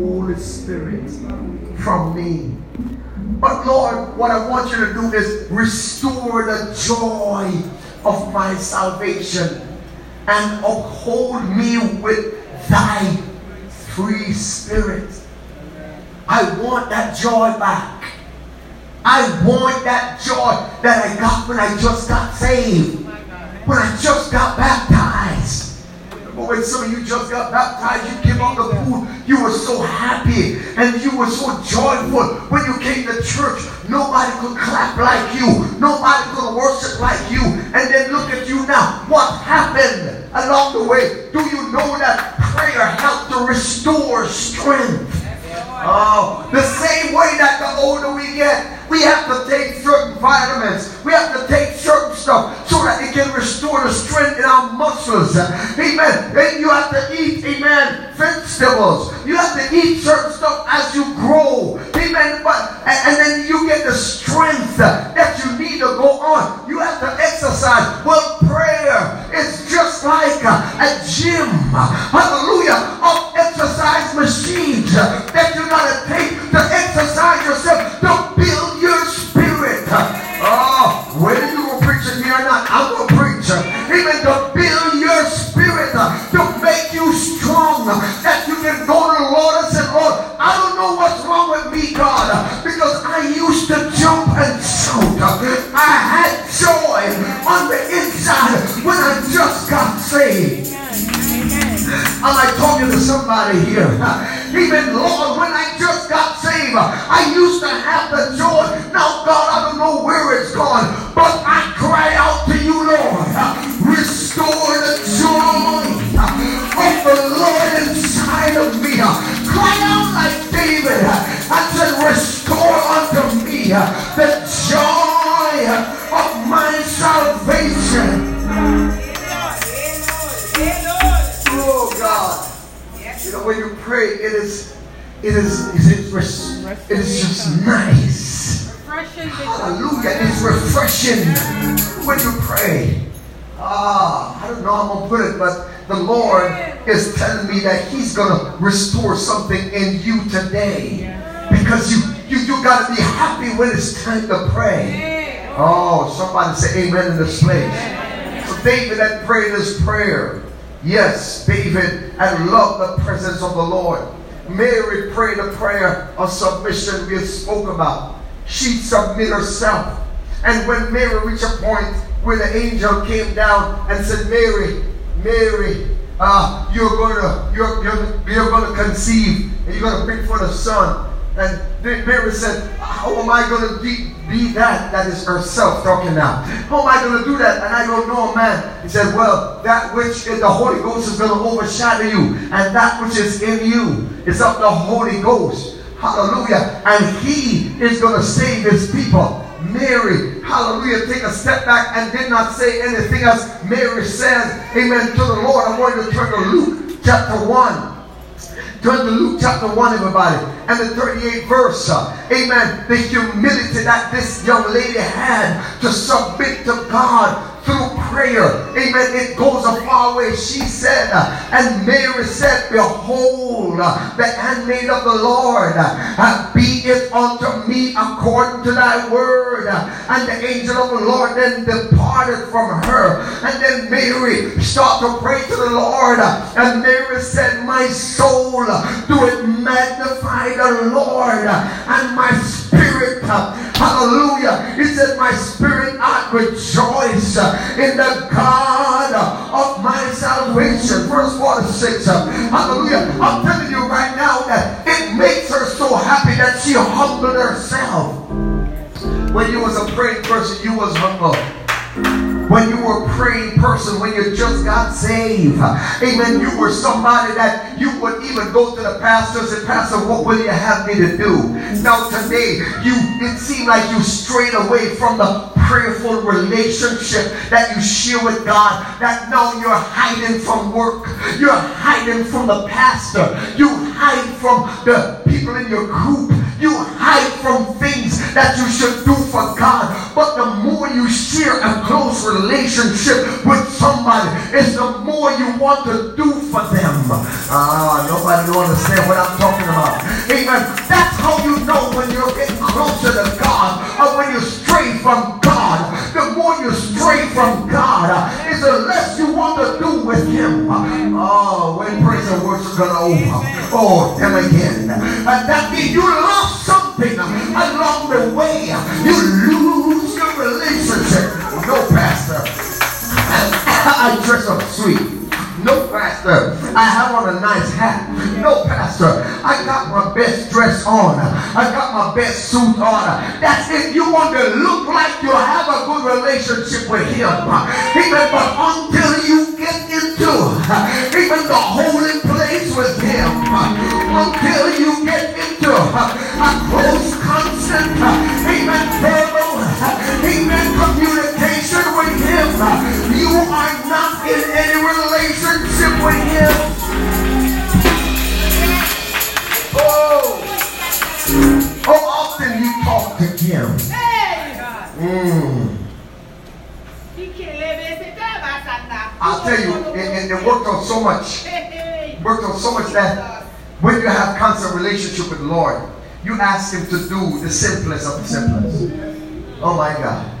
Holy Spirit from me. But Lord, what I want you to do is restore the joy of my salvation and uphold me with thy free spirit. I want that joy back. I want that joy that I got when I just got saved, when I just got baptized. But when some of you just got baptized, you came out the pool, you were so happy and you were so joyful. When you came to church, nobody could clap like you, nobody could worship like you. And then look at you now. What happened along the way? Do you know that prayer helped to restore strength? Oh, the same way that the older we get, we have to take certain vitamins. We have to take certain stuff so that it can restore the strength in our muscles. Amen. And you have to eat, amen, vegetables. You have to eat certain stuff as you grow. Amen. But and, and then you get the strength that you need to go on. You have to exercise. Well, prayer is just like a, gym. Hallelujah. Of exercise machines that you gotta take to exercise yourself to build your spirit. Oh, whether you will preach it here or not, I'm going to preach. Even to build your spirit, uh, to make you strong, uh, that you can go to the Lord and say, Lord, I don't know what's wrong with me, God, uh, because I used to jump and shout. I had joy on the inside when I just got saved. Am I talking to somebody here? Even Lord, when I just got saved, I used to have the joy. Now, God, I don't know where it's gone, but I cry out it is it is, res- it is just nice. Hallelujah. It's refreshing when you pray. Ah, I don't know how I'm gonna put it, but the Lord is telling me that He's gonna restore something in you today. Because you you, you gotta be happy when it's time to pray. Oh, somebody say amen in this place. So David had prayed this prayer. Yes, David had loved the presence of the Lord. Mary prayed a prayer of submission we spoke about. She submitted herself. And when Mary reached a point where the angel came down and said, Mary, Mary, uh, you're gonna you're, you're, you're gonna conceive and you're gonna bring forth a son. And Mary said, How am I gonna be, be that? That is herself talking now. How am I gonna do that? And I don't know man. He said, Well, that which in the Holy Ghost is gonna overshadow you, and that which is in you is of the Holy Ghost. Hallelujah. And he is gonna save his people. Mary, hallelujah, take a step back and did not say anything else. Mary says, Amen to the Lord. I want you to turn to Luke chapter 1. Turn to Luke chapter 1, everybody. And the 38th verse. Amen. The humility that this young lady had to submit to God through prayer. Amen. It goes a far way. She said, and Mary said, Behold, the handmaid of the Lord, uh, be it unto me according to thy word. And the angel of the Lord then departed from her. And then Mary started to pray to the Lord. And Mary said, My soul do it magnify the Lord. And my spirit, hallelujah. He said, My spirit I rejoice in the God of my salvation. Verse 46. Hallelujah. I'm telling you right now that it makes her so happy that she humbled herself. When you was a praying person, you was humble when you were a praying person, when you just got saved. Amen. You were somebody that you would even go to the pastors and pastor, what will you have me to do? Now today, you it seemed like you strayed away from the prayerful relationship that you share with God. That now you're hiding from work. You're hiding from the pastor. You hide from the people in your group. You hide from things that you should do for God. But the more you share a close relationship with somebody, it's the more you want to do for them. Ah, nobody will understand what I'm talking about. Amen. That's how you know when you're getting closer to God or when you stray from from God is unless you want to do with Him. Oh, when praise and worship's going to over, Oh, Him again. And that means you lost something along the way. You lose your relationship. No, Pastor. I dress up sweet. No, Pastor. I have on a nice hat. No, Pastor. I got my best dress on. I got my best suit on. That's if you want to look like you have a good relationship with Him. Amen. But until you get into even the holy place with Him, until you get into so much. Worked on so much that when you have constant relationship with the Lord, you ask Him to do the simplest of the simplest. Oh my God.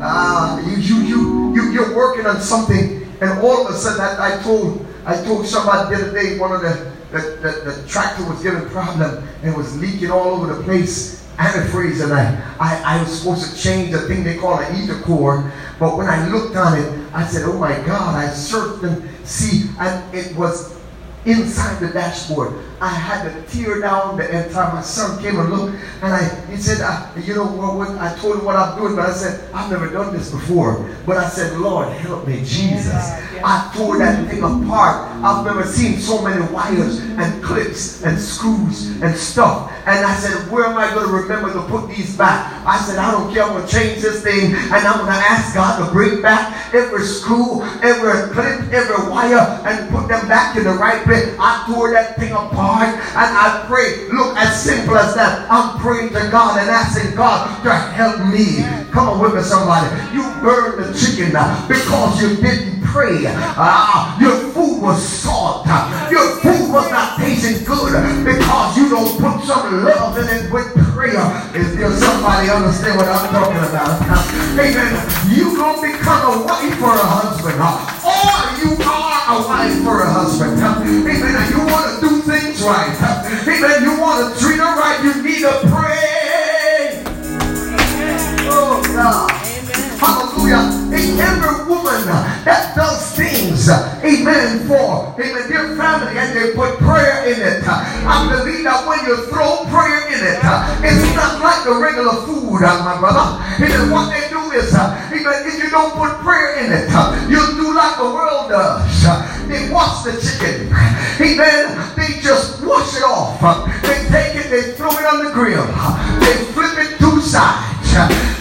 Ah, you, you, you, you, you're working on something and all of a sudden, I, I told I told somebody the other day, one of the the, the, the tractor was giving problem and was leaking all over the place. Antifreeze, and I, I, I was supposed to change the thing they call an heater core. But when I looked on it, I said, "Oh my God!" I searched and see, and it was inside the dashboard. I had to tear down the entire. My son came and looked, and I he said, uh, "You know what, what?" I told him what I'm doing, but I said, "I've never done this before." But I said, "Lord, help me, Jesus." Yeah, yeah. I tore that thing apart. I've never seen so many wires and clips and screws and stuff. And I said, "Where am I going to remember to put these back?" I said, "I don't care. I'm going to change this thing, and I'm going to ask God to bring back every screw, every clip, every wire, and put them back in the right place." I tore that thing apart heart and I pray. Look, as simple as that. I'm praying to God and asking God to help me. Come on with me, somebody. You burned the chicken because you didn't pray. Uh, your food was salt. Your food was not tasting good because you don't put some love in it with prayer. Is there somebody understand what I'm talking about? Amen. You gonna become a wife for a husband, or you are a wife for a husband. Amen. You want to do right. Amen. You want to treat her right. You need to pray. Oh God. Amen. Hallelujah. Every woman that does things, amen, for, amen, their family, and they put prayer in it. I believe that when you throw prayer in it, it's not like the regular food, my brother. It is what they do is, uh, amen, if you don't put prayer in it, uh, you'll do like the world does. Uh, they wash the chicken. Amen. They just wash it off. They take it, they throw it on the grill. They flip it two sides.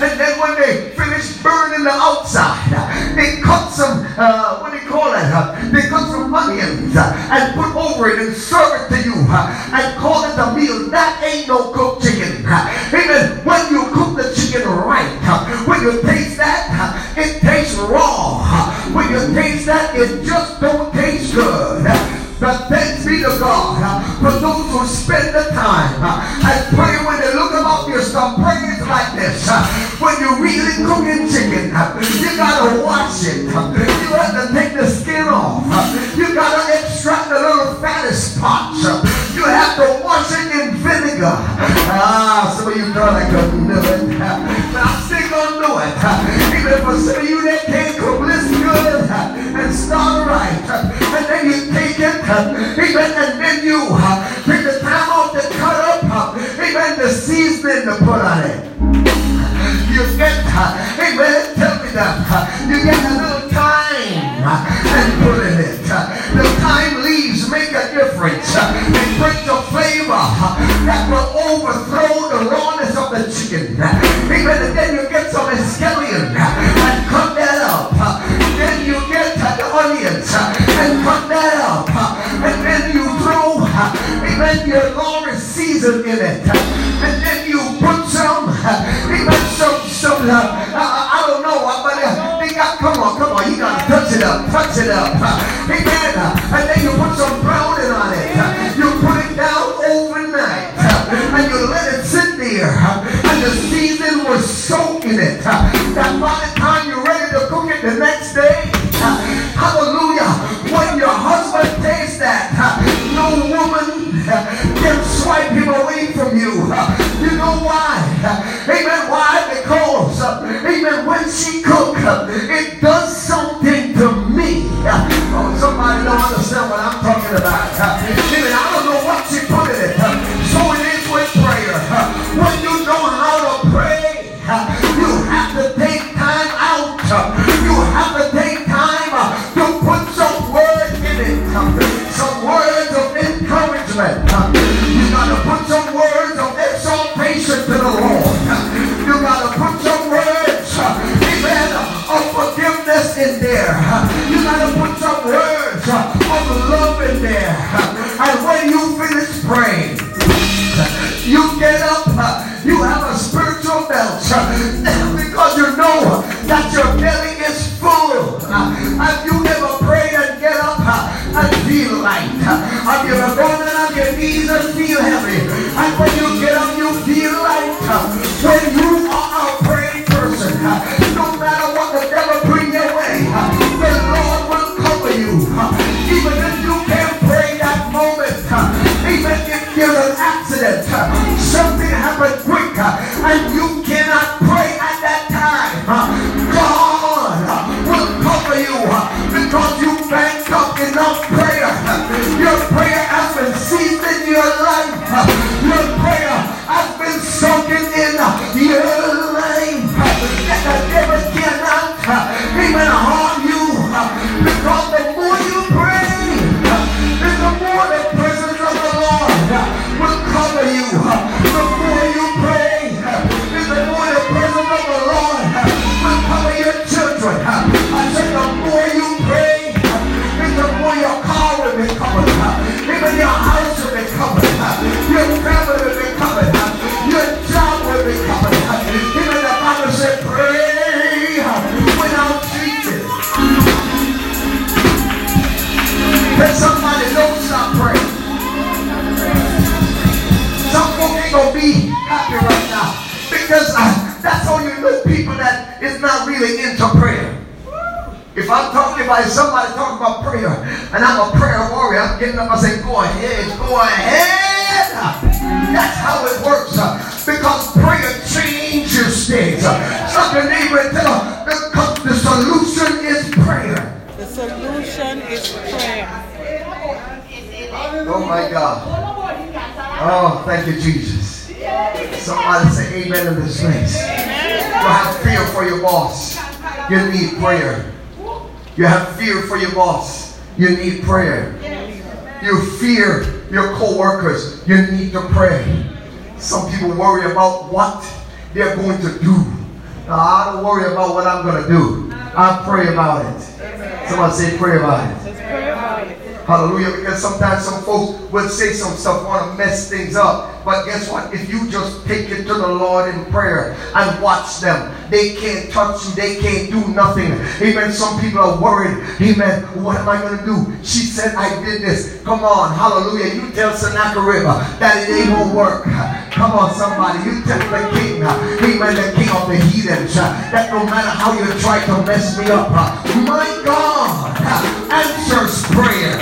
And then when they finish burning the outside, they cut some, uh, what do you call it? They cut some onions and put over it and serve it to you and call it a meal. That ain't no cooked chicken. Amen. When you cook the chicken right, when you taste that, it tastes raw. When you taste that, it just don't taste good. But thanks be to God uh, for those who spend the time uh, and pray when they look about your stuff. Pray like this. Uh, when you're really cooking chicken, you gotta wash it. You have to take the skin off. You gotta extract the little fatty spots. You have to wash it in vinegar. Ah, some of you thought I couldn't do it. But I'm still gonna do it. Even for some of you that can't cook this and start right. And then you take it Amen. And then you take the time off to cut up. Amen. The seasoning to put on it. You get, amen. Tell me that. You get a little time and put in it. The time leaves make a difference. It brings the flavor that will overthrow the rawness of the chicken. Amen. And then you get some escallion In it, and then you put some, amen, some, some, uh, I, I don't know, but uh, they got, come on, come on, you gotta touch it up, touch it up, amen, and then you put some browning on it, you put it down overnight, and you let it sit there, and the season was soaking in it, that him away from you. You know why? Amen. Why? Because, amen, when she cook, it thank you, Jesus. Somebody say amen in this place. You have fear for your boss. You need prayer. You have fear for your boss. You need prayer. You fear your co-workers. You need to pray. Some people worry about what they're going to do. No, I don't worry about what I'm going to do. I pray about it. Somebody say pray about it. Let's pray about it. Hallelujah. Because sometimes some folks will say some stuff, want to mess things up. But guess what? If you just take it to the Lord in prayer and watch them, they can't touch you. They can't do nothing. Amen. Some people are worried. Amen. What am I going to do? She said, I did this. Come on. Hallelujah. You tell Sennacherib that it ain't going to work. Come on, somebody. You tell the king. Amen. The king of the heathens. That no matter how you try to mess me up, my God answers prayer.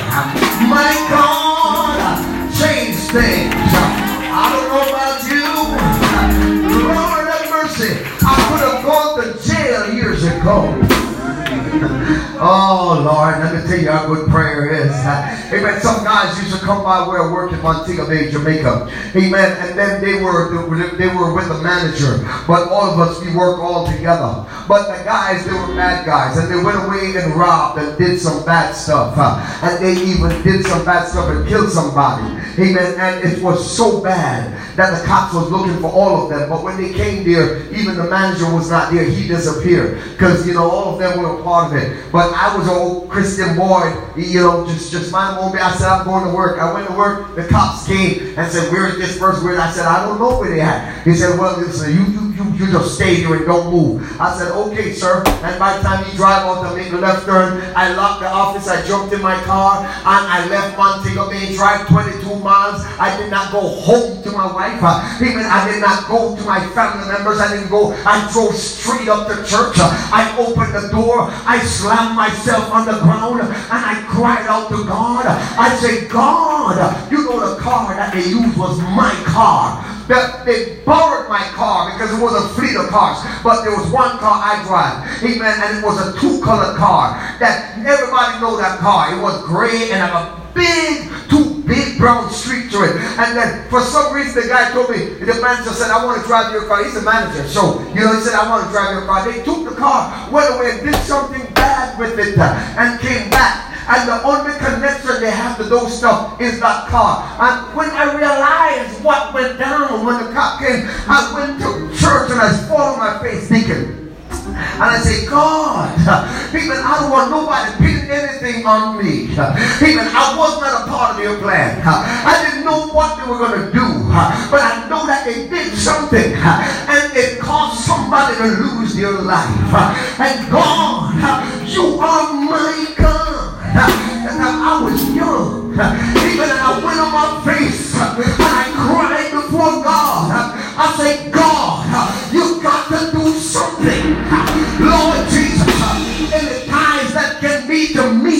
My God change things. I don't know about you. Lord have mercy. I could have gone to jail years ago. Oh Lord, let me tell you how good prayer is. Amen. Some guys used to come by where I work in Montego Bay, Jamaica. Amen. And then they were they were with the manager, but all of us we work all together. But the guys they were bad guys, and they went away and robbed and did some bad stuff, and they even did some bad stuff and killed somebody. Amen. And it was so bad that the cops was looking for all of them. But when they came there, even the manager was not there. He disappeared because you know all of them were a part of it. But I was an old Christian boy, you know, just just my own. I said I'm going to work. I went to work. The cops came and said, "Where is this person?" Where I said, "I don't know where they at." He said, "Well, listen, you you you you just stay here and don't move." I said, "Okay, sir." And by the time he drive off to make the left turn, I locked the office. I jumped in my car and I left Montego Bay. Drive 22 miles. I did not go home to my wife. Even I did not go to my family members. I didn't go. I drove straight up to church. I opened the door. I slammed my myself on the ground and I cried out to God. I said, God, you know the car that they used was my car. That they borrowed my car because it was a fleet of cars. But there was one car I drive. Amen. And it was a two-color car. That everybody know that car. It was gray and a big, two big brown streak to it. And then for some reason the guy told me, the manager said, I want to drive your car. He's a manager. So, you know, he said, I want to drive your car. They took the car, went away and did something bad with it uh, and came back. And the only connection they have to those stuff is that car. And when I realized what went down when the cop came, I went to church and I fall on my face thinking, and I say, God, even I don't want nobody pinning anything on me. Even I was not a part of your plan. I didn't know what they were going to do. But I know that they did something. And it caused somebody to lose their life. And God, you are my God. And I was young. Even I went on my face and I cried before God. I say, God, you've got to do something.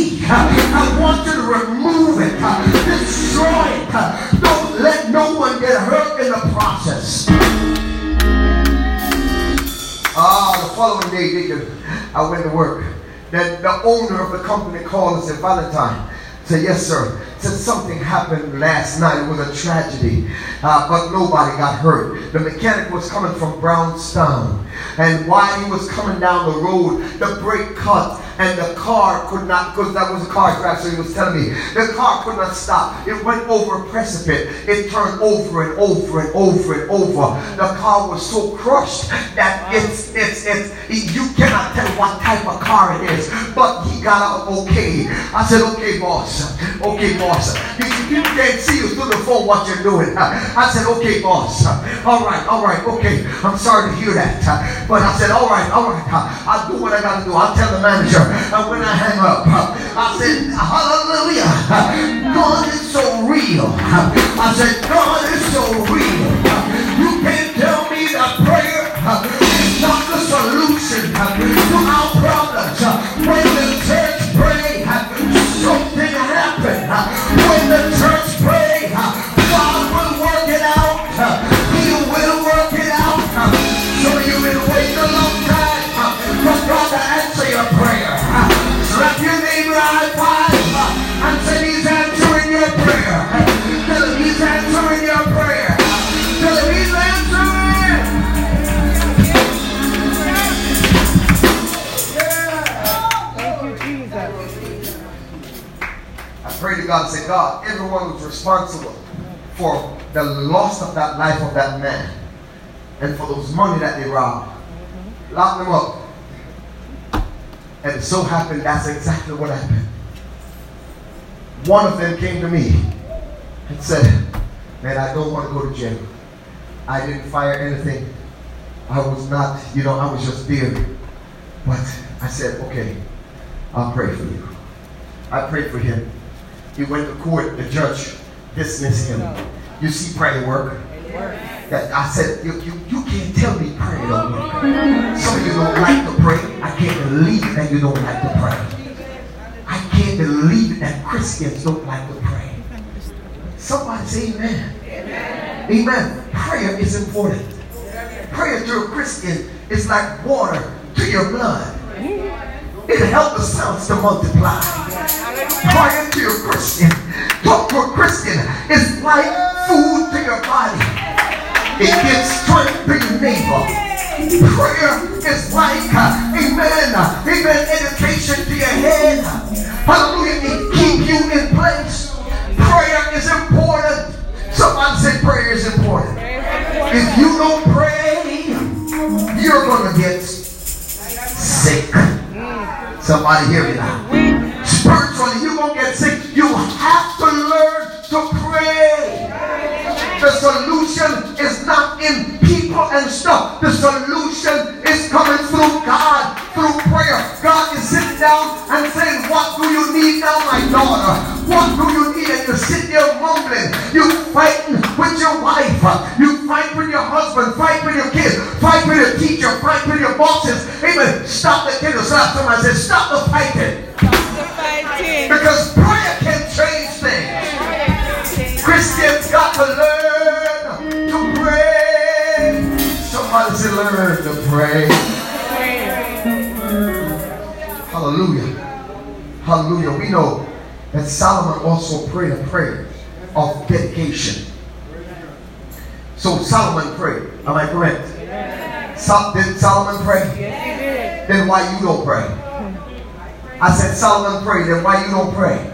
I want you to remove it, destroy it. Don't let no one get hurt in the process. Ah, the following day, I went to work. Then the owner of the company called and said, Valentine, said, yes, sir. Said something happened last night. It was a tragedy, uh, but nobody got hurt. The mechanic was coming from Brownstown, and while he was coming down the road, the brake cut and the car could not, because that was a car crash, so he was telling me, the car could not stop. It went over a precipice. It turned over and over and over and over. The car was so crushed that it's, it's, it's, you cannot tell what type of car it is, but he got out okay. I said, okay, boss. Okay, boss. He said, people can't see you through the phone what you're doing. I said, okay, boss. All right, all right, okay. I'm sorry to hear that. But I said, all right, all right. I'll do what I got to do. I'll tell the manager. And when I hang up, I said, Hallelujah. God is so real. I said, God is so real. You can't tell me that prayer is not the solution to our problems. When the church pray, something the church God, say, God, everyone was responsible for the loss of that life of that man and for those money that they robbed. Lock them up. And it so happened that's exactly what happened. One of them came to me and said, Man, I don't want to go to jail. I didn't fire anything. I was not, you know, I was just there. But I said, Okay, I'll pray for you. I prayed for him. He went to court, the judge dismissed him. You see prayer work? I said, you, you, you can't tell me prayer don't work. Some of you don't like to pray. I can't believe that you don't like to pray. I can't believe that Christians don't like to pray. Somebody say amen. Amen. Amen. Prayer is important. Prayer to a Christian is like water to your blood. It helps the cells to multiply. Prayer to a Christian, talk to a Christian is like food to your body. It gives strength to your neighbor. Prayer is like, uh, amen, uh, amen, education to your head. Hallelujah. It keep you in place. Prayer is important. Somebody said prayer is important. If you don't pray, you're going to get sick. Somebody hear me now. Spiritually, you're going to get sick. You have to learn to pray. The solution is not in people and stuff. The solution is coming through God, through prayer. God is sitting down and saying, What do you need now, my daughter? What do you need? And you sit there mumbling. You fighting with your wife. You fight with your husband. Fight with your kids. Fight with your teacher. Fight with your bosses. Amen. Stop the kid. Stop somebody said, stop the fighting. Stop the fighting. Because prayer can change things. Christians got to learn to pray. Somebody say, learn to pray. Hallelujah. Hallelujah. We know that Solomon also prayed a prayer of dedication. So Solomon prayed. Am I correct? So, did Solomon pray? Yes, then why you don't pray? I said Solomon prayed. Then why you don't pray?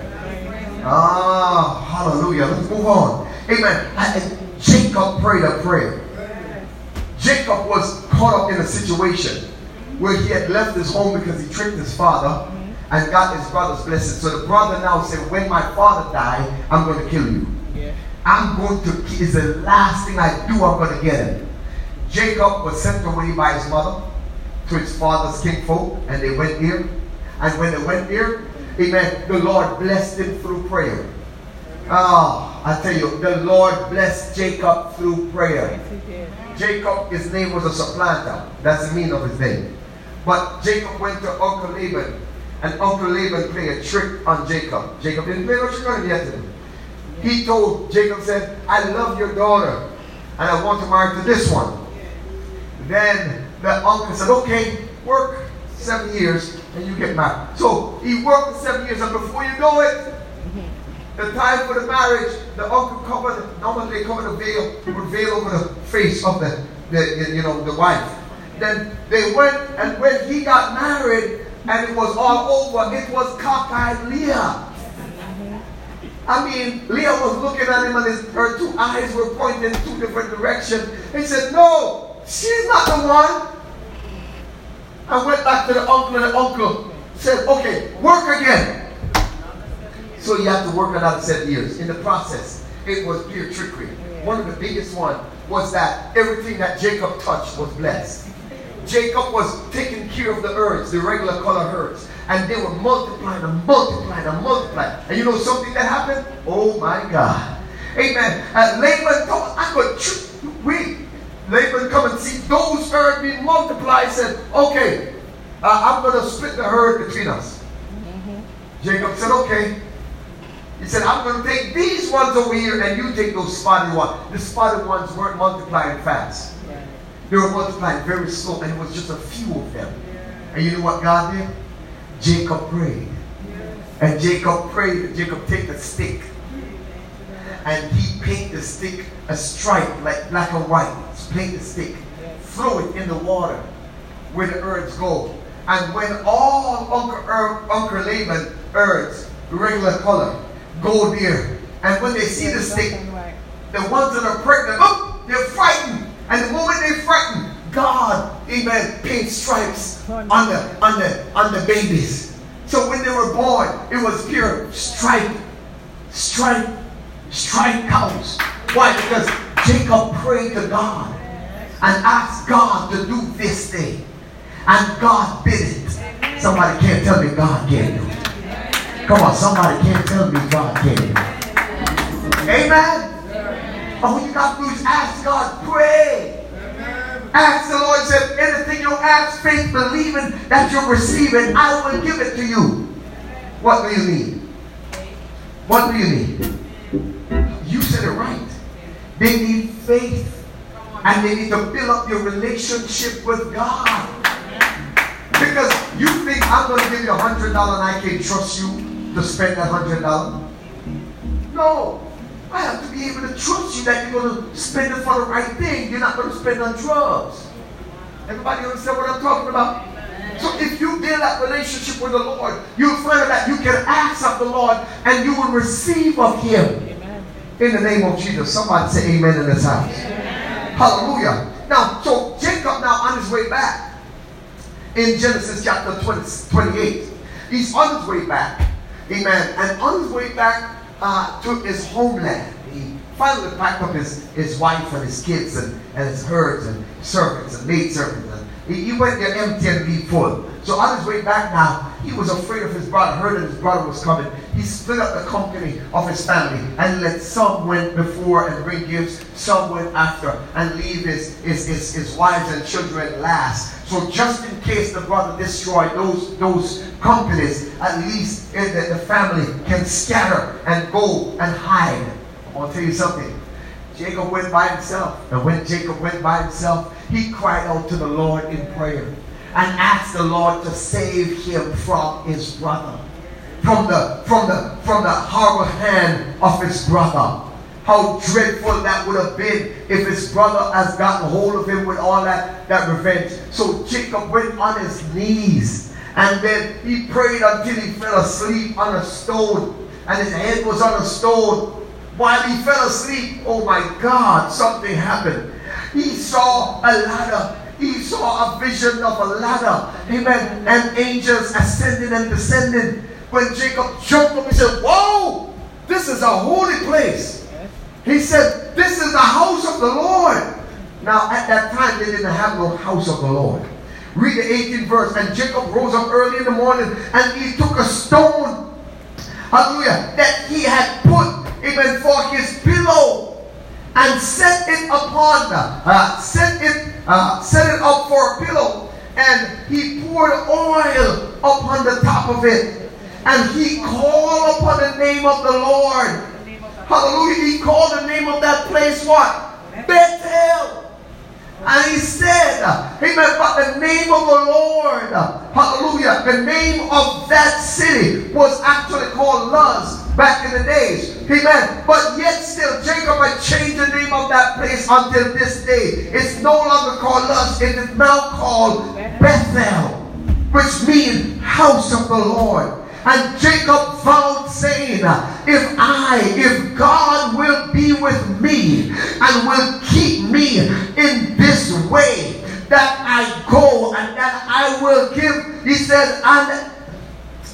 Ah, hallelujah. Let's move on. Amen. I, Jacob prayed a prayer. Jacob was caught up in a situation where he had left his home because he tricked his father and got his brother's blessing. So the brother now said, when my father died, I'm going to kill you. I'm going to, it's the last thing I do, I'm going to get him. Jacob was sent away by his mother to his father's kinfolk, and they went there. And when they went there, amen, the Lord blessed him through prayer. Ah, I tell you, the Lord blessed Jacob through prayer. Jacob, his name was a supplanter. That's the meaning of his name. But Jacob went to Uncle Laban and Uncle Laban played a trick on Jacob. Jacob didn't play no trick on him yet. He told, Jacob said, I love your daughter and I want to marry to this one. Then the uncle said, okay, work seven years and you get married. So he worked for seven years and before you know it, the time for the marriage, the uncle covered, normally they cover the veil, veil over the face of the, the, you know, the wife. Then they went and when he got married, and it was all over. It was cockeyed Leah. I mean, Leah was looking at him and his, her two eyes were pointing in two different directions. He said, No, she's not the one. I went back to the uncle and the uncle said, Okay, work again. So he had to work another seven years. In the process, it was pure trickery. One of the biggest one was that everything that Jacob touched was blessed. Jacob was taking care of the herbs, the regular color herbs. And they were multiplying and multiplying and multiplying. And you know something that happened? Oh my God. Amen. And Laban told, I could wait. Laban come and see those herbs being. Said, okay, uh, I'm going to split the herd between us. Mm-hmm. Jacob said, okay. He said, I'm going to take these ones over here and you take those spotted ones. The spotted ones weren't multiplying fast. They were multiplying very slow, and it was just a few of them. And you know what God did? Jacob prayed. And Jacob prayed, Jacob take a stick. And he paint the stick a stripe like black and white. He Paint the stick. Throw it in the water where the herbs go. And when all Uncle, er, Uncle Laban herbs, regular color, go there. And when they see the stick, the ones that are pregnant, oh, they're frightened. And the moment they frighten, God, amen, paint stripes on the on the on the babies. So when they were born, it was pure stripe, stripe, stripe cows. Why? Because Jacob prayed to God and asked God to do this thing. And God did it. Somebody can't tell me God can't. Come on, somebody can't tell me God can't. Amen. All you got to do is ask God, pray. Ask the Lord, said, anything you ask, faith, believing that you're receiving, I will give it to you. What do you need? What do you need? You said it right. They need faith. And they need to build up your relationship with God. Because you think I'm going to give you a hundred dollar and I can trust you to spend that hundred dollar. No. I have to be able to trust you that you're going to spend it for the right thing. You're not going to spend on drugs. Everybody understand what I'm talking about? So if you build that relationship with the Lord, you'll find that you can ask of the Lord and you will receive of Him. Amen. In the name of Jesus. Somebody say amen in this house. Amen. Hallelujah. Now, so Jacob now on his way back in Genesis chapter 20, 28. He's on his way back. Amen. And on his way back, uh, to his homeland. He finally packed up his, his wife and his kids and, and his herds and servants and maid servants and He, he went there empty and be full. So on his way back now, he was afraid of his brother, heard that his brother was coming. He split up the company of his family and let some went before and bring gifts, some went after, and leave his, his, his, his wives and children last. So just in case the brother destroyed those, those companies, at least eh, the, the family can scatter and go and hide. I want to tell you something. Jacob went by himself. And when Jacob went by himself, he cried out to the Lord in prayer and asked the Lord to save him from his brother. From the from the from the horrible hand of his brother. How dreadful that would have been if his brother has gotten hold of him with all that, that revenge. So Jacob went on his knees and then he prayed until he fell asleep on a stone and his head was on a stone. While he fell asleep, oh my God, something happened. He saw a ladder he saw a vision of a ladder. Amen. And angels ascending and descending. When Jacob jumped up, he said, Whoa, this is a holy place. He said, This is the house of the Lord. Now, at that time, they didn't have no house of the Lord. Read the 18th verse. And Jacob rose up early in the morning and he took a stone, hallelujah, that he had put, even for his pillow and set it upon uh, set it uh, set it up for a pillow, and he poured oil upon the top of it. And he called upon the name of the Lord. Hallelujah. He called the name of that place what? Bethel. And he said, Amen, but the name of the Lord, hallelujah, the name of that city was actually called Luz back in the days. Amen. But yet still, Jacob had changed the name of that place until this day. It's no longer called Luz. It is now called Bethel, which means house of the Lord. And Jacob vowed, saying, If I, if God will be with me and will keep me in this way that I go and that I will give, he said, and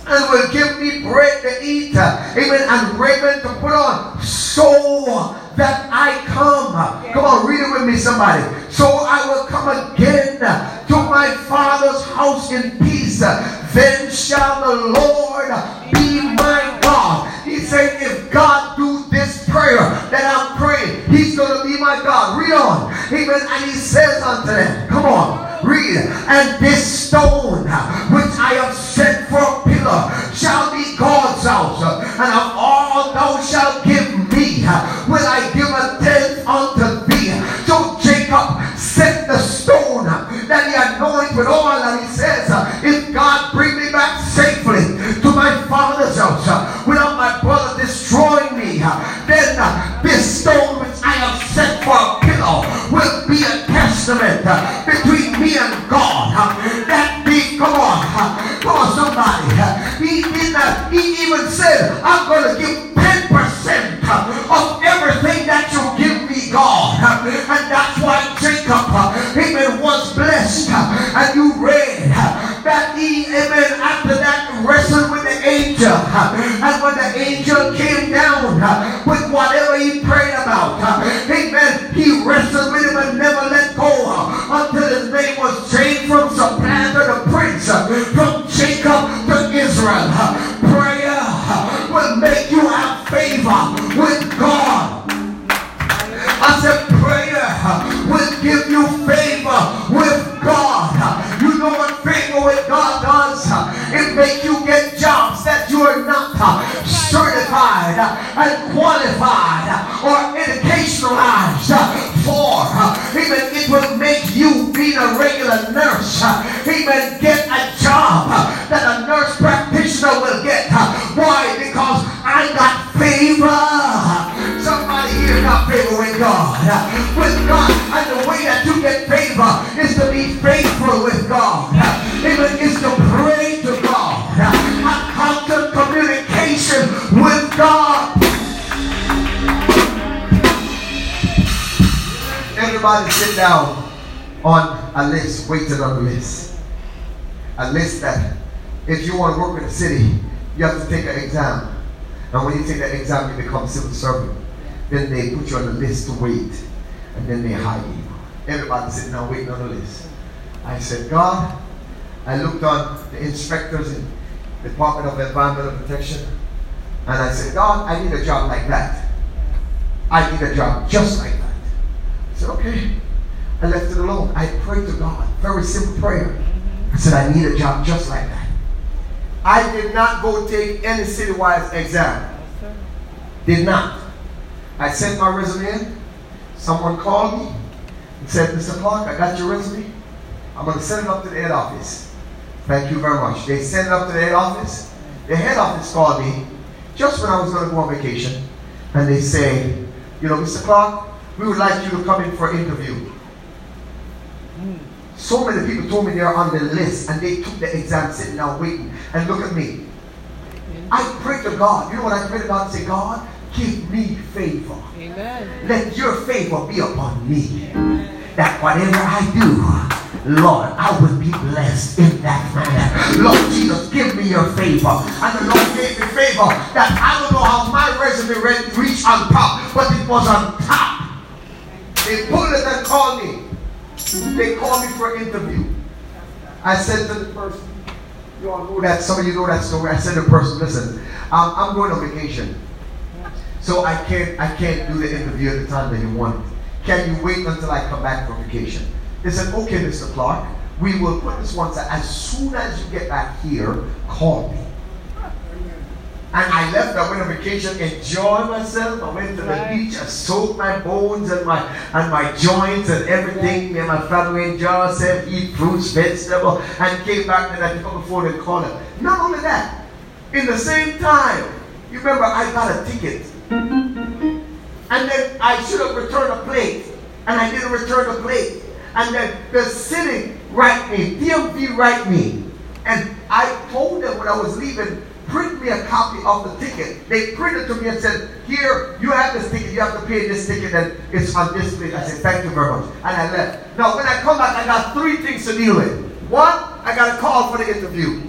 and will give me bread to eat, amen, and raiment to put on, so that I come. Come on, read it with me, somebody. So I will come again to my father's house in peace. Then shall the Lord be my God. He said, if God do this prayer that I'm praying, he's going to be my God. Read on. Amen. And he says unto them, come on. Read. And this stone which I have set for a pillar shall be God's house. And of all thou shalt give me, will I give a tenth unto thee. So Jacob set the stone that he anointed with oil, stone which I have set for a pillar will be a testament uh, between me and God. Uh, that be, come on, uh, come on, somebody. He did not, he even said, I'm going to give 10% of everything that you give me, God. And that's why Jacob, amen, was blessed. And you read that he, amen, after that the angel. And when the angel came down with whatever he prayed about, amen, he wrestled with him and never let go until his name was changed from supplanter to prince, from Uh, and qualified uh, or educationalized uh, for. Even it will make you being a regular nurse. Everybody sit down on a list, waiting on the list. A list that if you want to work in the city, you have to take an exam. And when you take that exam, you become civil servant. Then they put you on the list to wait. And then they hire you. Everybody sitting down waiting on the list. I said, God, I looked on the inspectors in the Department of Environmental Protection, and I said, God, I need a job like that. I need a job just like. I left it alone. I prayed to God. Very simple prayer. I said, I need a job just like that. I did not go take any citywide exam. Did not. I sent my resume in. Someone called me and said, Mr. Clark, I got your resume. I'm going to send it up to the head office. Thank you very much. They sent it up to the head office. The head office called me just when I was going to go on vacation. And they say, you know, Mr. Clark, we would like you to come in for an interview. So many people told me they're on the list and they took the exam sitting down waiting. And look at me. I pray to God. You know what I pray to God? Say, God, give me favor. Amen. Let your favor be upon me. Amen. That whatever I do, Lord, I would be blessed in that manner. Lord Jesus, give me your favor. And the Lord gave me favor that I don't know how my resume reached on top, but it was on top. They pulled it and called me. They called me for an interview. I said to the person, you all know that, some of you know that story. I said to the person, listen, I'm going on vacation. So I can't I can't do the interview at the time that you want. Can you wait until I come back from vacation? They said, okay, Mr. Clark, we will put this one. As soon as you get back here, call me. And I left, I went on vacation, enjoyed myself. I went to the right. beach, I soaked my bones and my and my joints and everything. Me and my family enjoyed ourselves, eat fruits, vegetables, and came back and I before the corner. Not only that, in the same time, you remember I got a ticket. And then I should have returned a plate. And I didn't return the plate. And then the city write me, DMV write me. And I told them when I was leaving, print me a copy of the ticket. They printed to me and said, here, you have this ticket, you have to pay this ticket, and it's on this display. I said, thank you very much. And I left. Now, when I come back, I got three things to deal with. One, I got a call for the interview.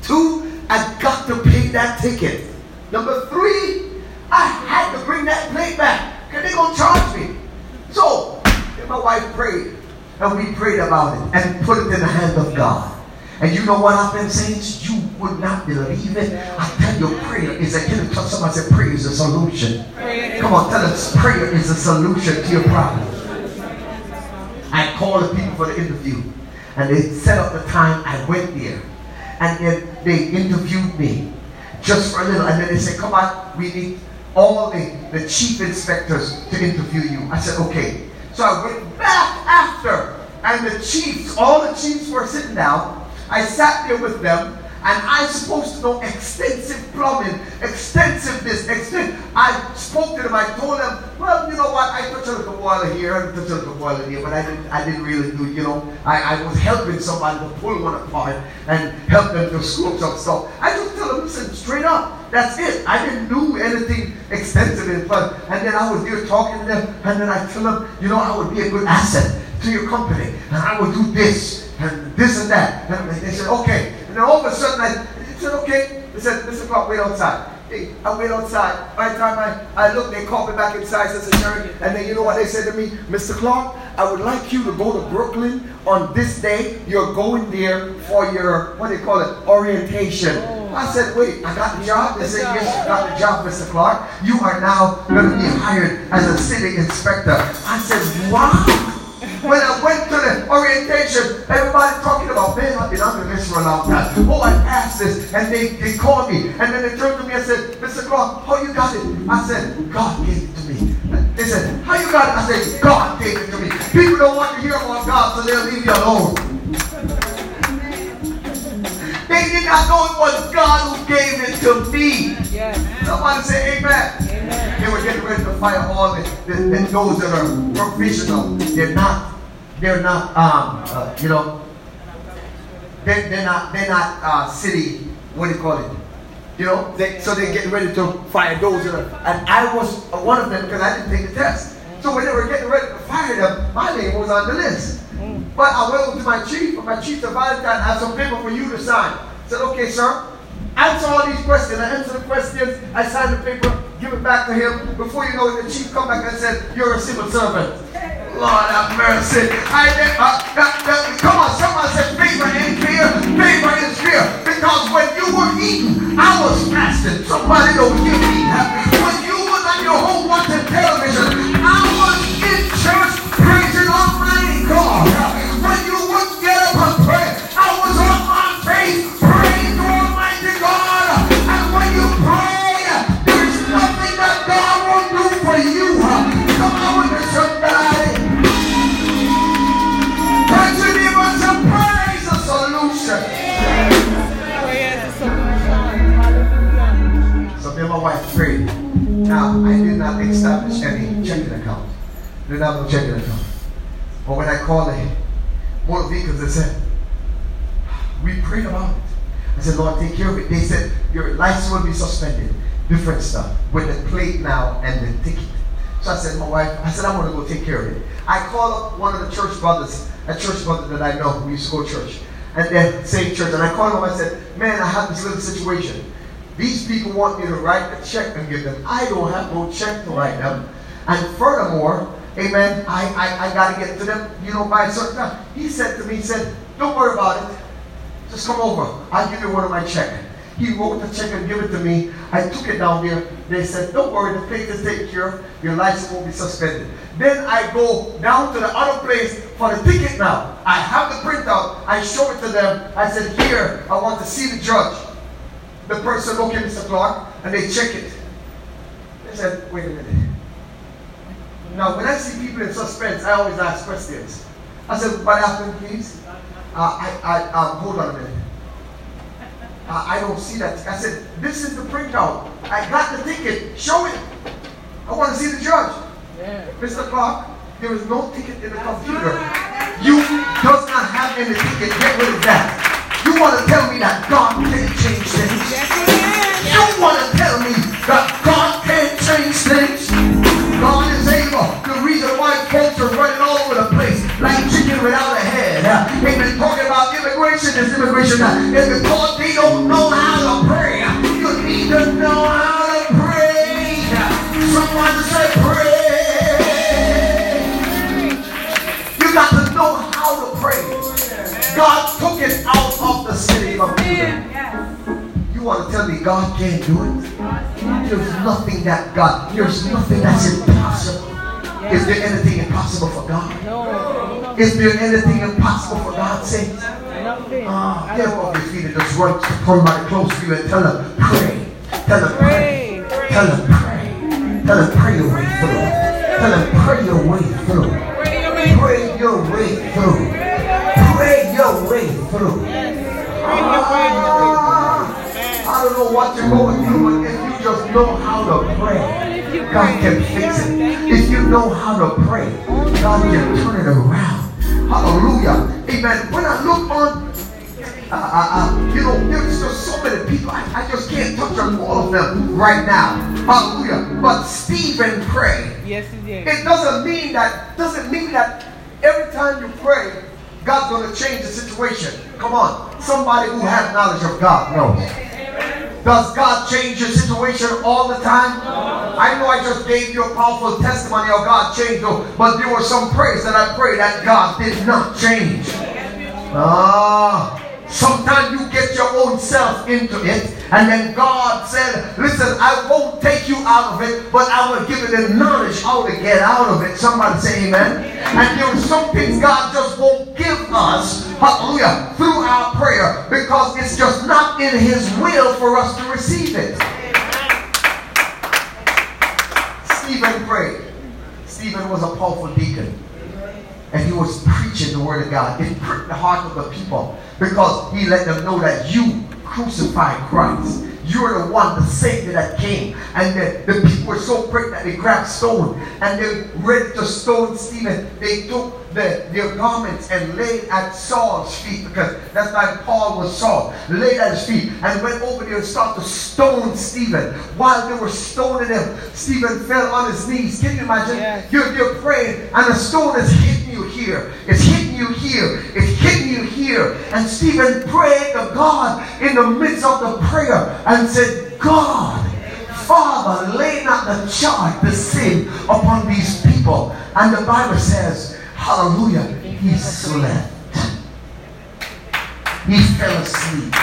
Two, I got to pay that ticket. Number three, I had to bring that plate back because they're going to charge me. So, my wife prayed, and we prayed about it and put it in the hand of God. And you know what happened, saints? You would not believe it. I tell you, prayer is a tell somebody say prayer is a solution. Come on, tell us prayer is a solution to your problem. I called the people for the interview. And they set up the time. I went there. And then they interviewed me just for a little. And then they said, come on, we need all the, the chief inspectors to interview you. I said, okay. So I went back after. And the chiefs, all the chiefs were sitting down. I sat there with them, and I'm supposed to know extensive plumbing, extensive this, extensive. I spoke to them. I told them, well, you know what? I touched a little boiler here I touched a little boiler here, but I didn't. I didn't really do. You know, I, I was helping somebody to pull one apart and help them to screw up stuff. I just tell them, listen, straight up. That's it. I didn't do anything extensive in plumbing. And then I was there talking to them, and then I tell them, you know, I would be a good asset to your company, and I would do this and this and that. And they said, okay. And then all of a sudden, I said, okay. They said, Mr. Clark, wait outside. Hey, I wait outside. By the time I, I look, they called me back inside a Jerry. And then you know what they said to me? Mr. Clark, I would like you to go to Brooklyn on this day. You're going there for your, what do you call it, orientation. Oh. I said, wait, I got the job? They said, yes, you got the job, Mr. Clark. You are now going to be hired as a city inspector. I said, wow. When I went to the orientation, everybody talking about, man, I've been under this for a long time. Oh, I passed this. And they, they called me. And then they turned to me and said, Mr. Clark, how you got it? I said, God gave it to me. They said, how you got it? I said, God gave it to me. People don't want to hear about God, so they'll leave you alone. They did not know it was God who gave it to me. Yes. Somebody say amen. amen. They were getting ready to fire all the, the, the, those that are professional. They're not they're not, um, uh, you know, they're, they're not, they're not uh, city, what do you call it? You know, they, so they're getting ready to fire those. And I was one of them because I didn't take the test. So when they were getting ready to fire them, my name was on the list. But I went to my chief, and my chief said, Valentine, I have some paper for you to sign. I said, okay, sir. Answer all these questions. I answer the questions. I sign the paper, give it back to him. Before you know it, the chief come back and said, you're a civil servant. Lord have mercy. I, uh, uh, uh, come on, someone said favor and fear. Favor is fear. Because when you were eating, I was fasting. Somebody don't give me. When you was on your home watching television, Now, I did not establish any checking account. Didn't have no checking account. But when I called the motor vehicles, they said, we prayed about it. I said, Lord, take care of it. They said, your license will be suspended. Different stuff. With the plate now and the ticket. So I said, my wife, I said, I'm going to go take care of it. I called up one of the church brothers, a church brother that I know who used to go to church. And then same church. And I called him, I said, man, I have this little situation. These people want me to write a check and give them. I don't have no check to write them. And furthermore, amen, I, I, I got to get to them, you know, by a certain time. He said to me, he said, don't worry about it. Just come over. I'll give you one of my check. He wrote the check and gave it to me. I took it down there. They said, don't worry, the plate is taken care of. Your license won't be suspended. Then I go down to the other place for the ticket now. I have the printout. I show it to them. I said, here, I want to see the judge. The person at Mr. Clark and they check it. They said, wait a minute. Now, when I see people in suspense, I always ask questions. I said, what happened, please? Uh, I, I, um, hold on a minute. Uh, I don't see that. I said, this is the printout. I got the ticket. Show it. I want to see the judge. Yeah. Mr. Clark, there is no ticket in the computer. You does not have any ticket. Get rid of that. You want to tell me that God can't change things? Yes, we can. You want to tell me that God can't change things? God is able. The reason why folks are running all over the place like chicken without a head. They've been talking about immigration is immigration. It's because they don't know how to pray. You need to know how to pray. Someone say pray. You got to know how to pray. God took it out of the city of Judah. You want to tell me God can't do it? There's nothing that God, there's nothing that's impossible. Is there anything impossible for God? No. Is there anything impossible for God's sake? Nothing. Ah, off your feet and just run to somebody close to you and tell them, pray. Tell them, pray. Pray. Tell them, pray. Tell them, pray your way through. Tell them, pray your way through. What you're going through, but if you just know how to pray, God can fix it. If you know how to pray, God can turn it around. Hallelujah. Amen. When I look on, uh, uh, uh, you know, there's just so many people. I, I just can't touch on all of them right now. Hallelujah. But Stephen prayed. Yes, he did. It doesn't mean that doesn't mean that every time you pray, God's going to change the situation. Come on, somebody who has knowledge of God knows. Does God change your situation all the time? I know I just gave you a powerful testimony of God changed, you, but there were some prayers that I prayed that God did not change. Ah. Sometimes you get your own self into it, and then God said, Listen, I won't take you out of it, but I will give you the knowledge how to get out of it. Somebody say amen. And there are some things God just won't give us, hallelujah, through our prayer because it's just not in His will for us to receive it. Stephen prayed. Stephen was a powerful deacon and he was preaching the word of God. It pricked the heart of the people because he let them know that you crucified Christ. You're the one, the Savior that came. And the, the people were so pricked that they grabbed stone and they ready to stone Stephen. They took the, their garments and laid at Saul's feet because that's why Paul was Saul. Laid at his feet and went over there and started to stone Stephen. While they were stoning him, Stephen fell on his knees. Can you imagine? Yes. You're, you're praying and the stone is hitting you here. It's hitting you here. It's hitting you here. And Stephen prayed to God in the midst of the prayer and said, God, Father, lay not the charge, the sin upon these people. And the Bible says, hallelujah, he slept. He fell asleep.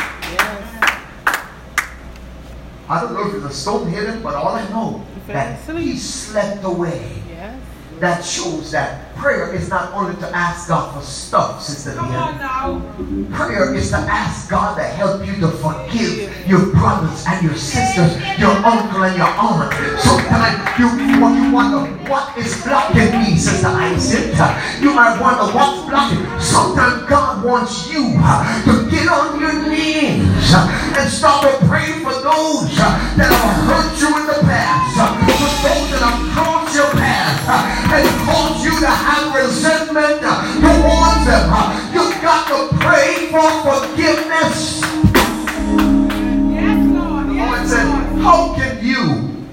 I don't know if it's a stone him, but all I know that he slept away that shows that prayer is not only to ask God for stuff, Sister Come on now. Prayer is to ask God to help you to forgive your brothers and your sisters, your uncle and your aunt. Sometimes you, you wonder what is blocking me, Sister Isaac. You might wonder what's blocking. Sometimes God wants you uh, to get on your knees uh, and start to pray for those uh, that have hurt you in the past, for those that have crossed your path and cause you to have resentment towards them. You've got to pray for forgiveness. Yes, Lord. Yes, said, how can you,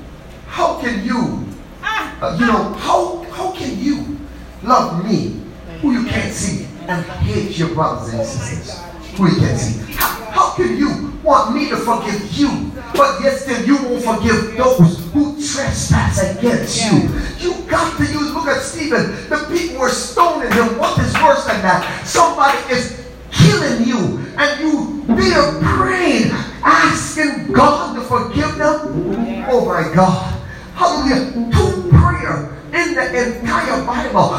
how can you, ah. uh, you know, how, how can you love me who you can't see and hate your brothers and sisters you? How, how can you want me to forgive you, but yet still you won't forgive those who trespass against you? You got to use, look at Stephen. The people were stoning him. What is worse than that? Somebody is killing you and you there praying, asking God to forgive them. Oh my God. Hallelujah. To prayer in the entire Bible.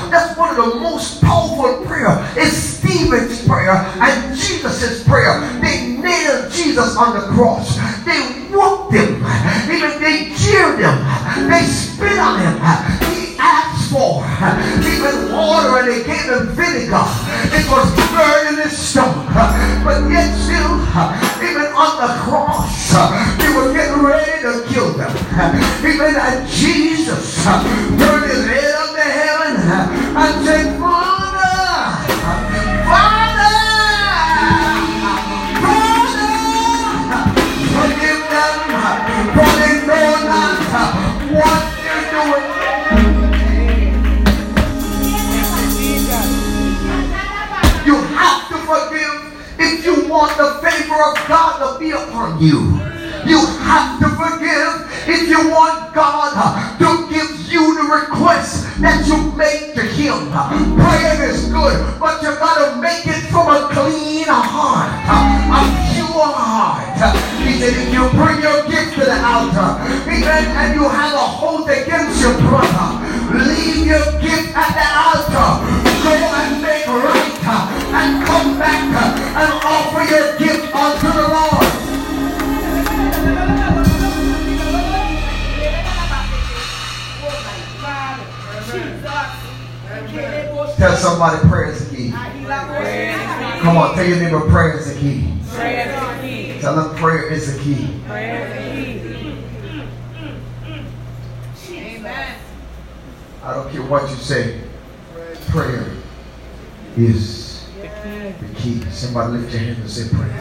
Lift your hand and say prayer.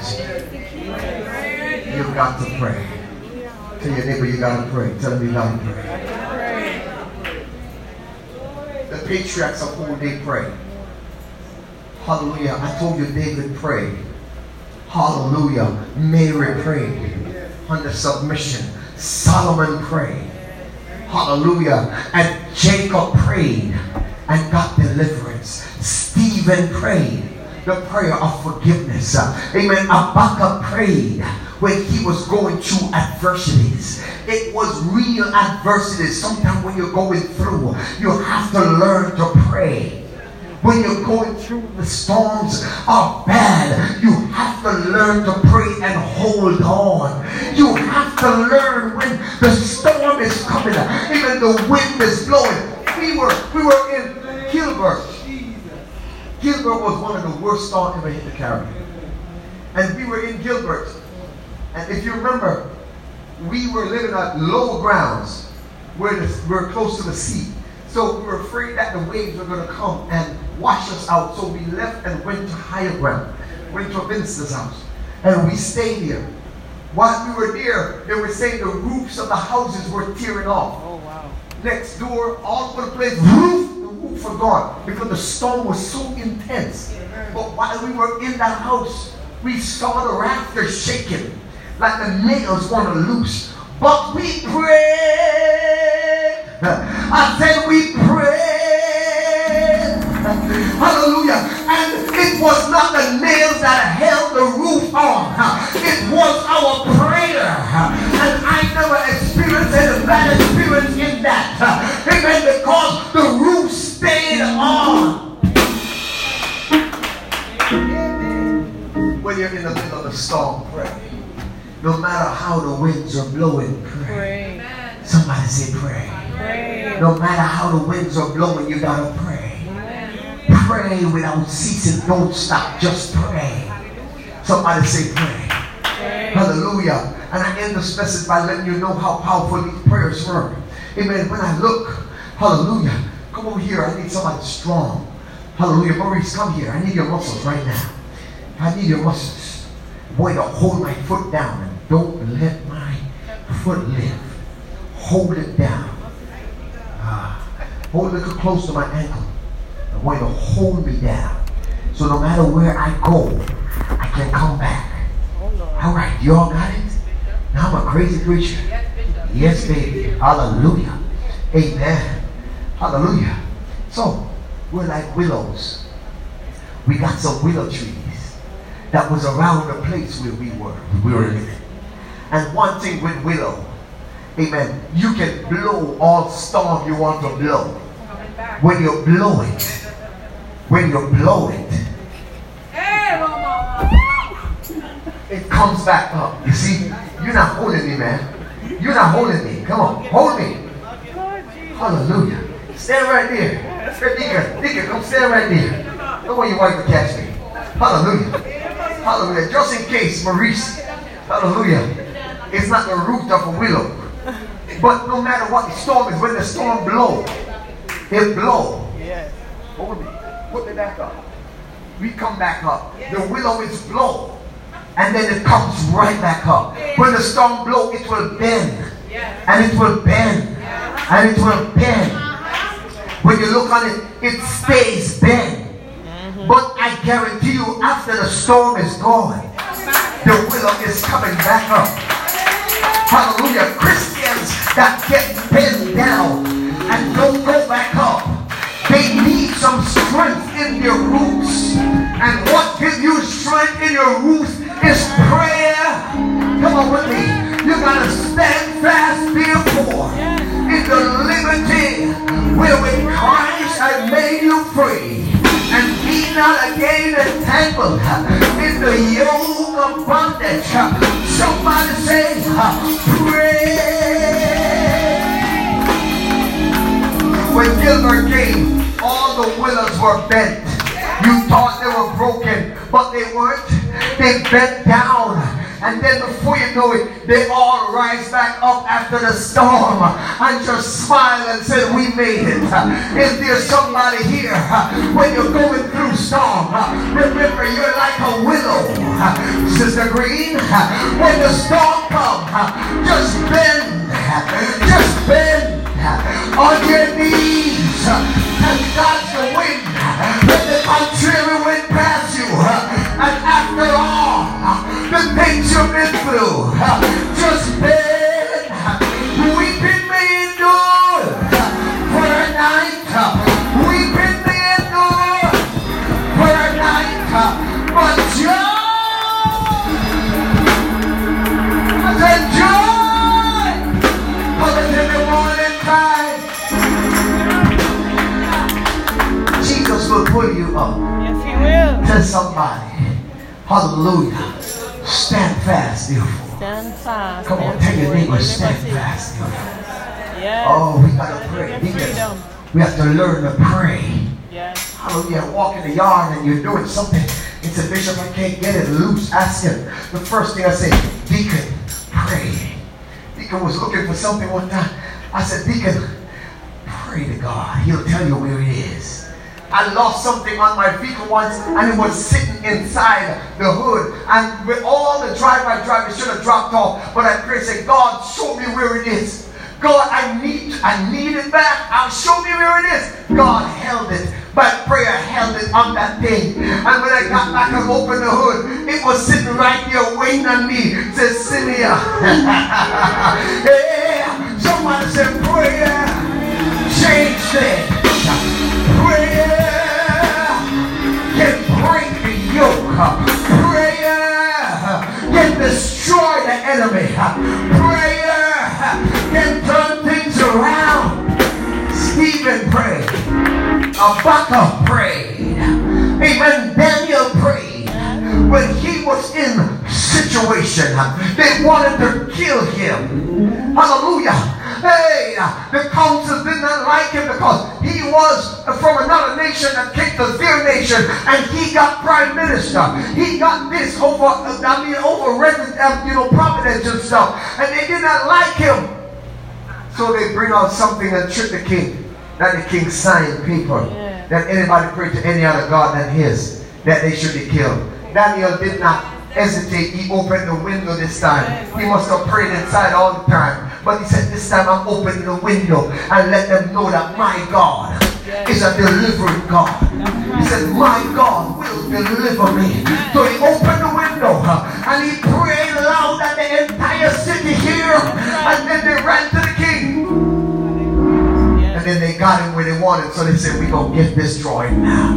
You've got to pray. Tell your neighbor you got to pray. Tell them you got to pray the patriarchs of old, they pray. Hallelujah. I told you David prayed. Hallelujah. Mary prayed under submission. Solomon prayed. Hallelujah. And Jacob prayed and got deliverance. Stephen prayed the prayer of forgiveness. Amen. Habakkuk prayed when he was going through adversities. It was real adversities. Sometimes when you're going through, you have to learn to pray. When you're going through the storms are bad, you have to learn to pray and hold on. You have to learn when the storm is coming, even the wind is blowing. We were we were in Gilbert. Gilbert was one of the worst storms ever hit the Caribbean. And we were in Gilbert and if you remember, we were living at low grounds where we were close to the sea. So we were afraid that the waves were going to come and wash us out. So we left and went to higher ground, went to a minister's house. And we stayed there. While we were there, they were saying the roofs of the houses were tearing off. Oh, wow. Next door, all over the place, roof, the were because the storm was so intense. But while we were in that house, we saw the rafters shaking like the nails want to loose. But we prayed. I said we prayed. Hallelujah. And it was not the nails that held the roof on. It was our prayer. And I never experienced any bad experience in that. Amen. Because the roof stayed on. When you're in the middle of a storm, pray. No matter how the winds are blowing, pray. Pray. Somebody say pray. Pray. No matter how the winds are blowing, you gotta pray. Pray without ceasing. Don't stop. Just pray. Somebody say pray. Pray. Hallelujah. And I end this message by letting you know how powerful these prayers were. Amen. When I look, hallelujah. Come over here. I need somebody strong. Hallelujah. Maurice, come here. I need your muscles right now. I need your muscles. Boy, to hold my foot down and don't let my foot lift. Hold it down. Ah, hold it close to my ankle. I want to hold me down. So no matter where I go, I can come back. All right, you all got it? Now I'm a crazy preacher. Yes, baby. Hallelujah. Amen. Hallelujah. So, we're like willows. We got some willow trees that was around the place where we were. We were living. And one thing with willow, amen, you can blow all storm you want to blow. When you blow it, when you blow it, it comes back up. You see, you're not holding me, man. You're not holding me. Come on, hold me. Hallelujah. Stand right there. Hey, Deacon, Deacon, come stand right there. Don't want your wife to catch me. Hallelujah. Hallelujah. Just in case, Maurice. Hallelujah. It's not the root of a willow. But no matter what the storm is, when the storm blow, it blow. Yes. Hold me. Put me back up. We come back up. The willow is blow. And then it comes right back up. When the storm blow, it will bend. And it will bend. And it will bend. When you look on it, it stays bent. Mm-hmm. But I guarantee you, after the storm is gone, the willow is coming back up. Hallelujah. Christians that get bent down and don't go back up, they need some strength in their roots. And what gives you strength in your roots is prayer. Come on with me. You gotta stand fast, therefore, the liberty wherewith Christ has made you free. And be not again entangled in the yoke of bondage. Somebody say, pray. When Gilbert came, all the willows were bent. You thought they were broken, but they weren't. They bent down. And then before you know it, they all rise back up after the storm and just smile and say, we made it. If there's somebody here, when you're going through storm, remember you're like a willow. Sister Green, when the storm comes, just bend. Just bend on your knees and dodge the wind. Let the contrary wind pass you. And after all, the things you've been through, just bend. Pull you up. Yes, He will. Tell somebody, hallelujah, stand fast, therefore. Stand fast. Come on, tell your neighbor, stand fast, therefore. Yes. Oh, we gotta pray. Your Deacons, freedom. We have to learn to pray. Yes. Hallelujah. Walk in the yard and you're doing something. It's a bishop, I can't get it loose. Ask him. The first thing I say, Deacon, pray. Deacon was looking for something one time. I said, Deacon, pray to God. He'll tell you where it is. I lost something on my vehicle once and it was sitting inside the hood. And with all the drive-by drive, it should have dropped off. But I prayed, say, God, show me where it is. God, I need, I need it back. I'll show me where it is. God held it But prayer held it on that day. And when I got back and opened the hood, it was sitting right there waiting on me. Cecilia. yeah. Somebody said prayer. Change it. Prayer can destroy the enemy. Prayer can turn things around. Stephen prayed. Habakkuk prayed. Amen. Daniel prayed. When he was in situation, they wanted to kill him. Hallelujah. Hey, the council did not like him because he was from another nation that kicked the their nation, and he got prime minister. He got this over, I mean, over resident, you know, providence and stuff, and they did not like him. So they bring out something and trick the king. That the king signed paper yeah. that anybody pray to any other god than his, that they should be killed. Daniel did not hesitate. He opened the window this time. He must have prayed inside all the time. But he said, This time I'm opening the window and let them know that my God is a delivering God. He said, My God will deliver me. So he opened the window and he prayed loud that the entire city hear. And then they ran to the king And then they got him where they wanted. So they said, we're going to get destroyed now.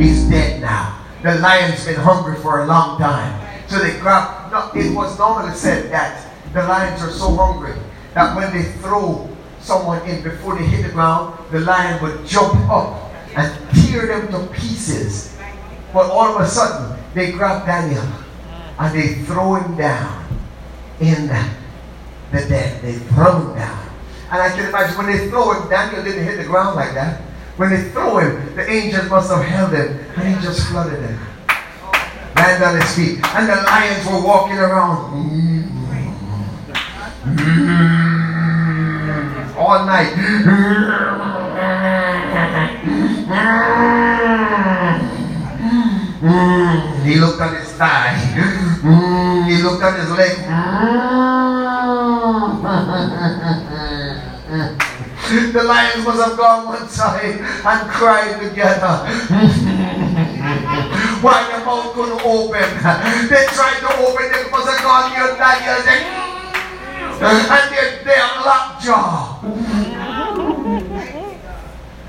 He's dead now. The lion's been hungry for a long time. So they grabbed, no, it was normally said that the lions are so hungry that when they throw someone in before they hit the ground, the lion would jump up and tear them to pieces. But all of a sudden, they grab Daniel and they throw him down in the dead. They throw him down. And I can imagine when they throw him, Daniel didn't hit the ground like that. When they throw him, the angels must have held him and he just flooded him. Land on his feet. And the lions were walking around. All night. he looked at his thigh. he looked at his leg. The lions must have gone one side and cried together. Why the mouth couldn't open? They tried to open it because of God, your Daniel. Mm. And they're there lockjaw.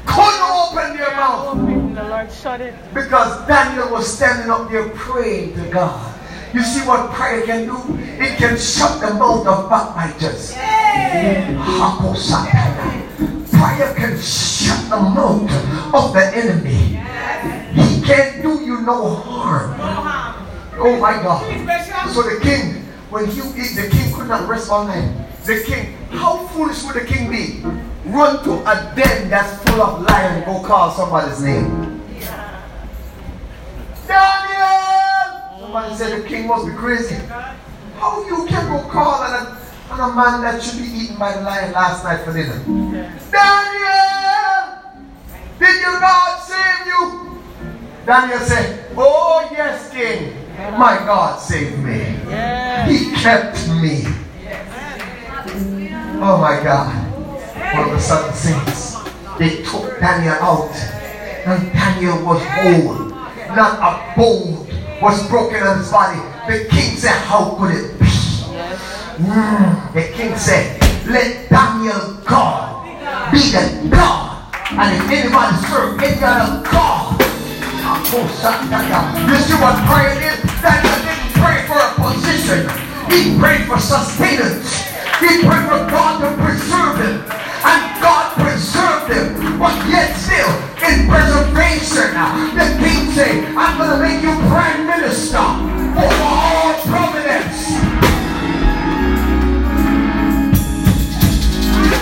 Couldn't open their mouth. The Lord shut it. Because Daniel was standing up there praying to God. You see what prayer can do? It can shut the mouth of backbiters. Yeah. Prayer can shut the mouth of the enemy. He can't do you no harm. Oh my God. So the king, when he the king could not rest all night. The king, how foolish would the king be? Run to a den that's full of lions, go call somebody's name. Daniel! Somebody said the king must be crazy. How you can go call on a a man that should be eaten by the lion last night for dinner. Daniel! Did your God save you? Daniel said, Oh, yes, King. My God saved me. He kept me. Oh, my God. One of the sudden saints, they took Daniel out. And Daniel was whole. Not a bone was broken on his body. The king said, How could it be? Mm, the king said, Let Daniel God be the God. And if anybody serve any other God, you see what prayer is? Daniel didn't pray for a position. He prayed for sustenance. He prayed for God to preserve him. And God preserved him. But yet still, in preservation, the king said, I'm going to make you prime minister over all providence.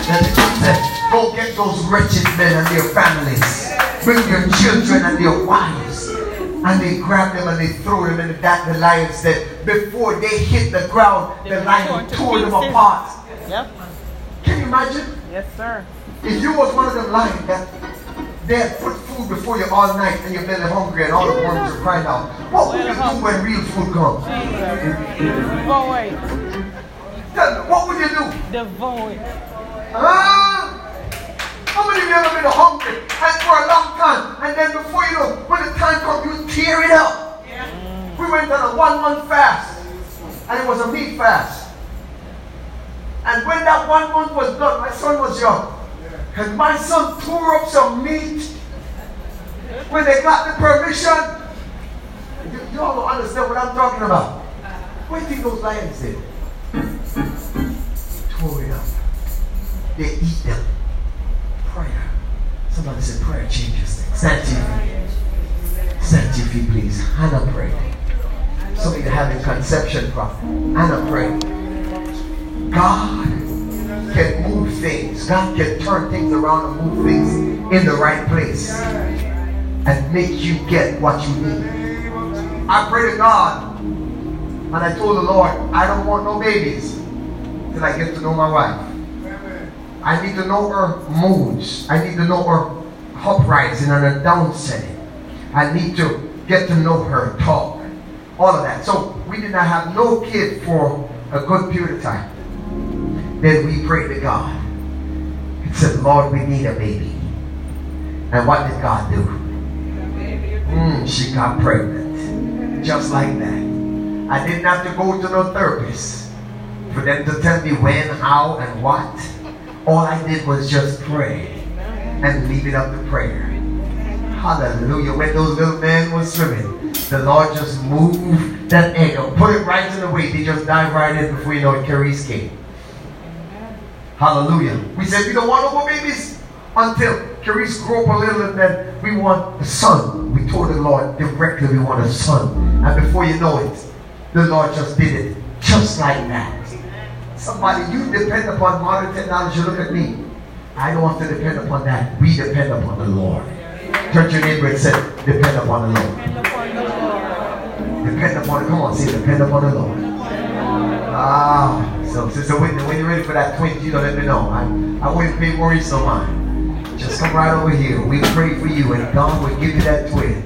Go get those wretched men and their families. Bring their children and their wives. And they grab them and they throw them in the, that the lions that before they hit the ground, the lion tore them apart. Yep. Can you imagine? Yes, sir. If you was one of them lions that they had put food before you all night and you're belly hungry and all the worms are crying out, what would you do when real food comes? Void. What would you do? The void. Huh? How many of you ever been hungry and for a long time, and then before you know, when the time comes, you tear it up. We went on a one month fast, and it was a meat fast. And when that one month was done, my son was young. And my son tore up some meat when they got the permission. You, you all don't understand what I'm talking about. What do you think those lions did? They eat them. Prayer. Somebody said prayer changes things. Your feet, please. Hannah prayed. Some of you having conception problem. Hannah prayed. God can move things. God can turn things around and move things in the right place and make you get what you need. I pray to God and I told the Lord, I don't want no babies till I get to know my wife. I need to know her moods. I need to know her uprising and her down setting. I need to get to know her talk. All of that. So we did not have no kid for a good period of time. Then we prayed to God and said, Lord, we need a baby. And what did God do? Mm, she got pregnant. Just like that. I didn't have to go to no therapist for them to tell me when, how, and what. All I did was just pray and leave it up to prayer. Hallelujah. When those little men were swimming, the Lord just moved that egg and put it right in the way. They just dive right in before you know it, Carice came. Hallelujah. We said we don't want no more babies until Carice grew up a little and then we want a son. We told the Lord directly we want a son. And before you know it, the Lord just did it. Just like that. Somebody, you depend upon modern technology. Look at me. I don't have to depend upon that. We depend upon the Lord. Turn your neighbor and say, depend upon the Lord. Depend upon, the Lord. come on, say, depend upon the Lord. Ah. So, so when, when you're ready for that twin, you know, let me know. I, I wouldn't pay worries no mind. Just come right over here. We pray for you, and God will give you that twin.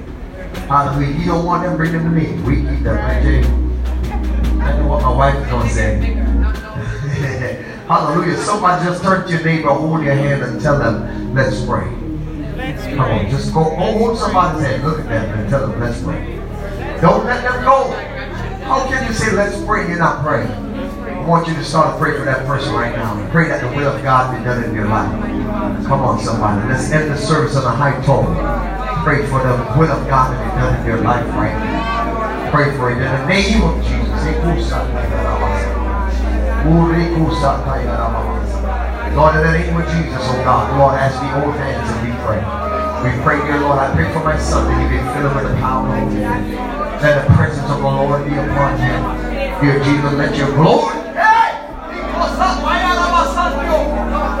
Hallelujah. You don't want them, bring them to me. We keep them, right, Jay? I know what my wife is going to say. Hallelujah. Somebody just turn to your neighbor, hold your hand, and tell them, let's pray. Come on, just go oh, hold somebody's hand, look at them, and tell them, let's pray. Don't let them go. How can you say, let's pray, you're not praying? I want you to start to pray for that person right now. Pray that the will of God be done in your life. Come on, somebody. Let's end the service on a high tone. Pray for the will of God to be done in your life right now. Pray for it in the name of Jesus. Lord, in the name of Jesus, oh God, Lord, as we hold hands and we pray. We pray, dear Lord, I pray for my son that he be filled with the power of the Let the presence of the Lord be upon him. Dear Jesus, let your glory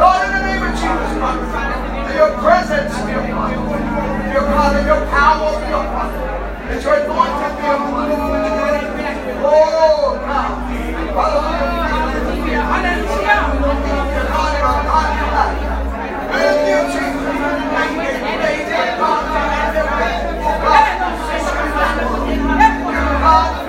Lord, in the name of Jesus your presence you. Your your power be upon you. Let your anointing be upon you. Oh, God. Hallelujah. 아,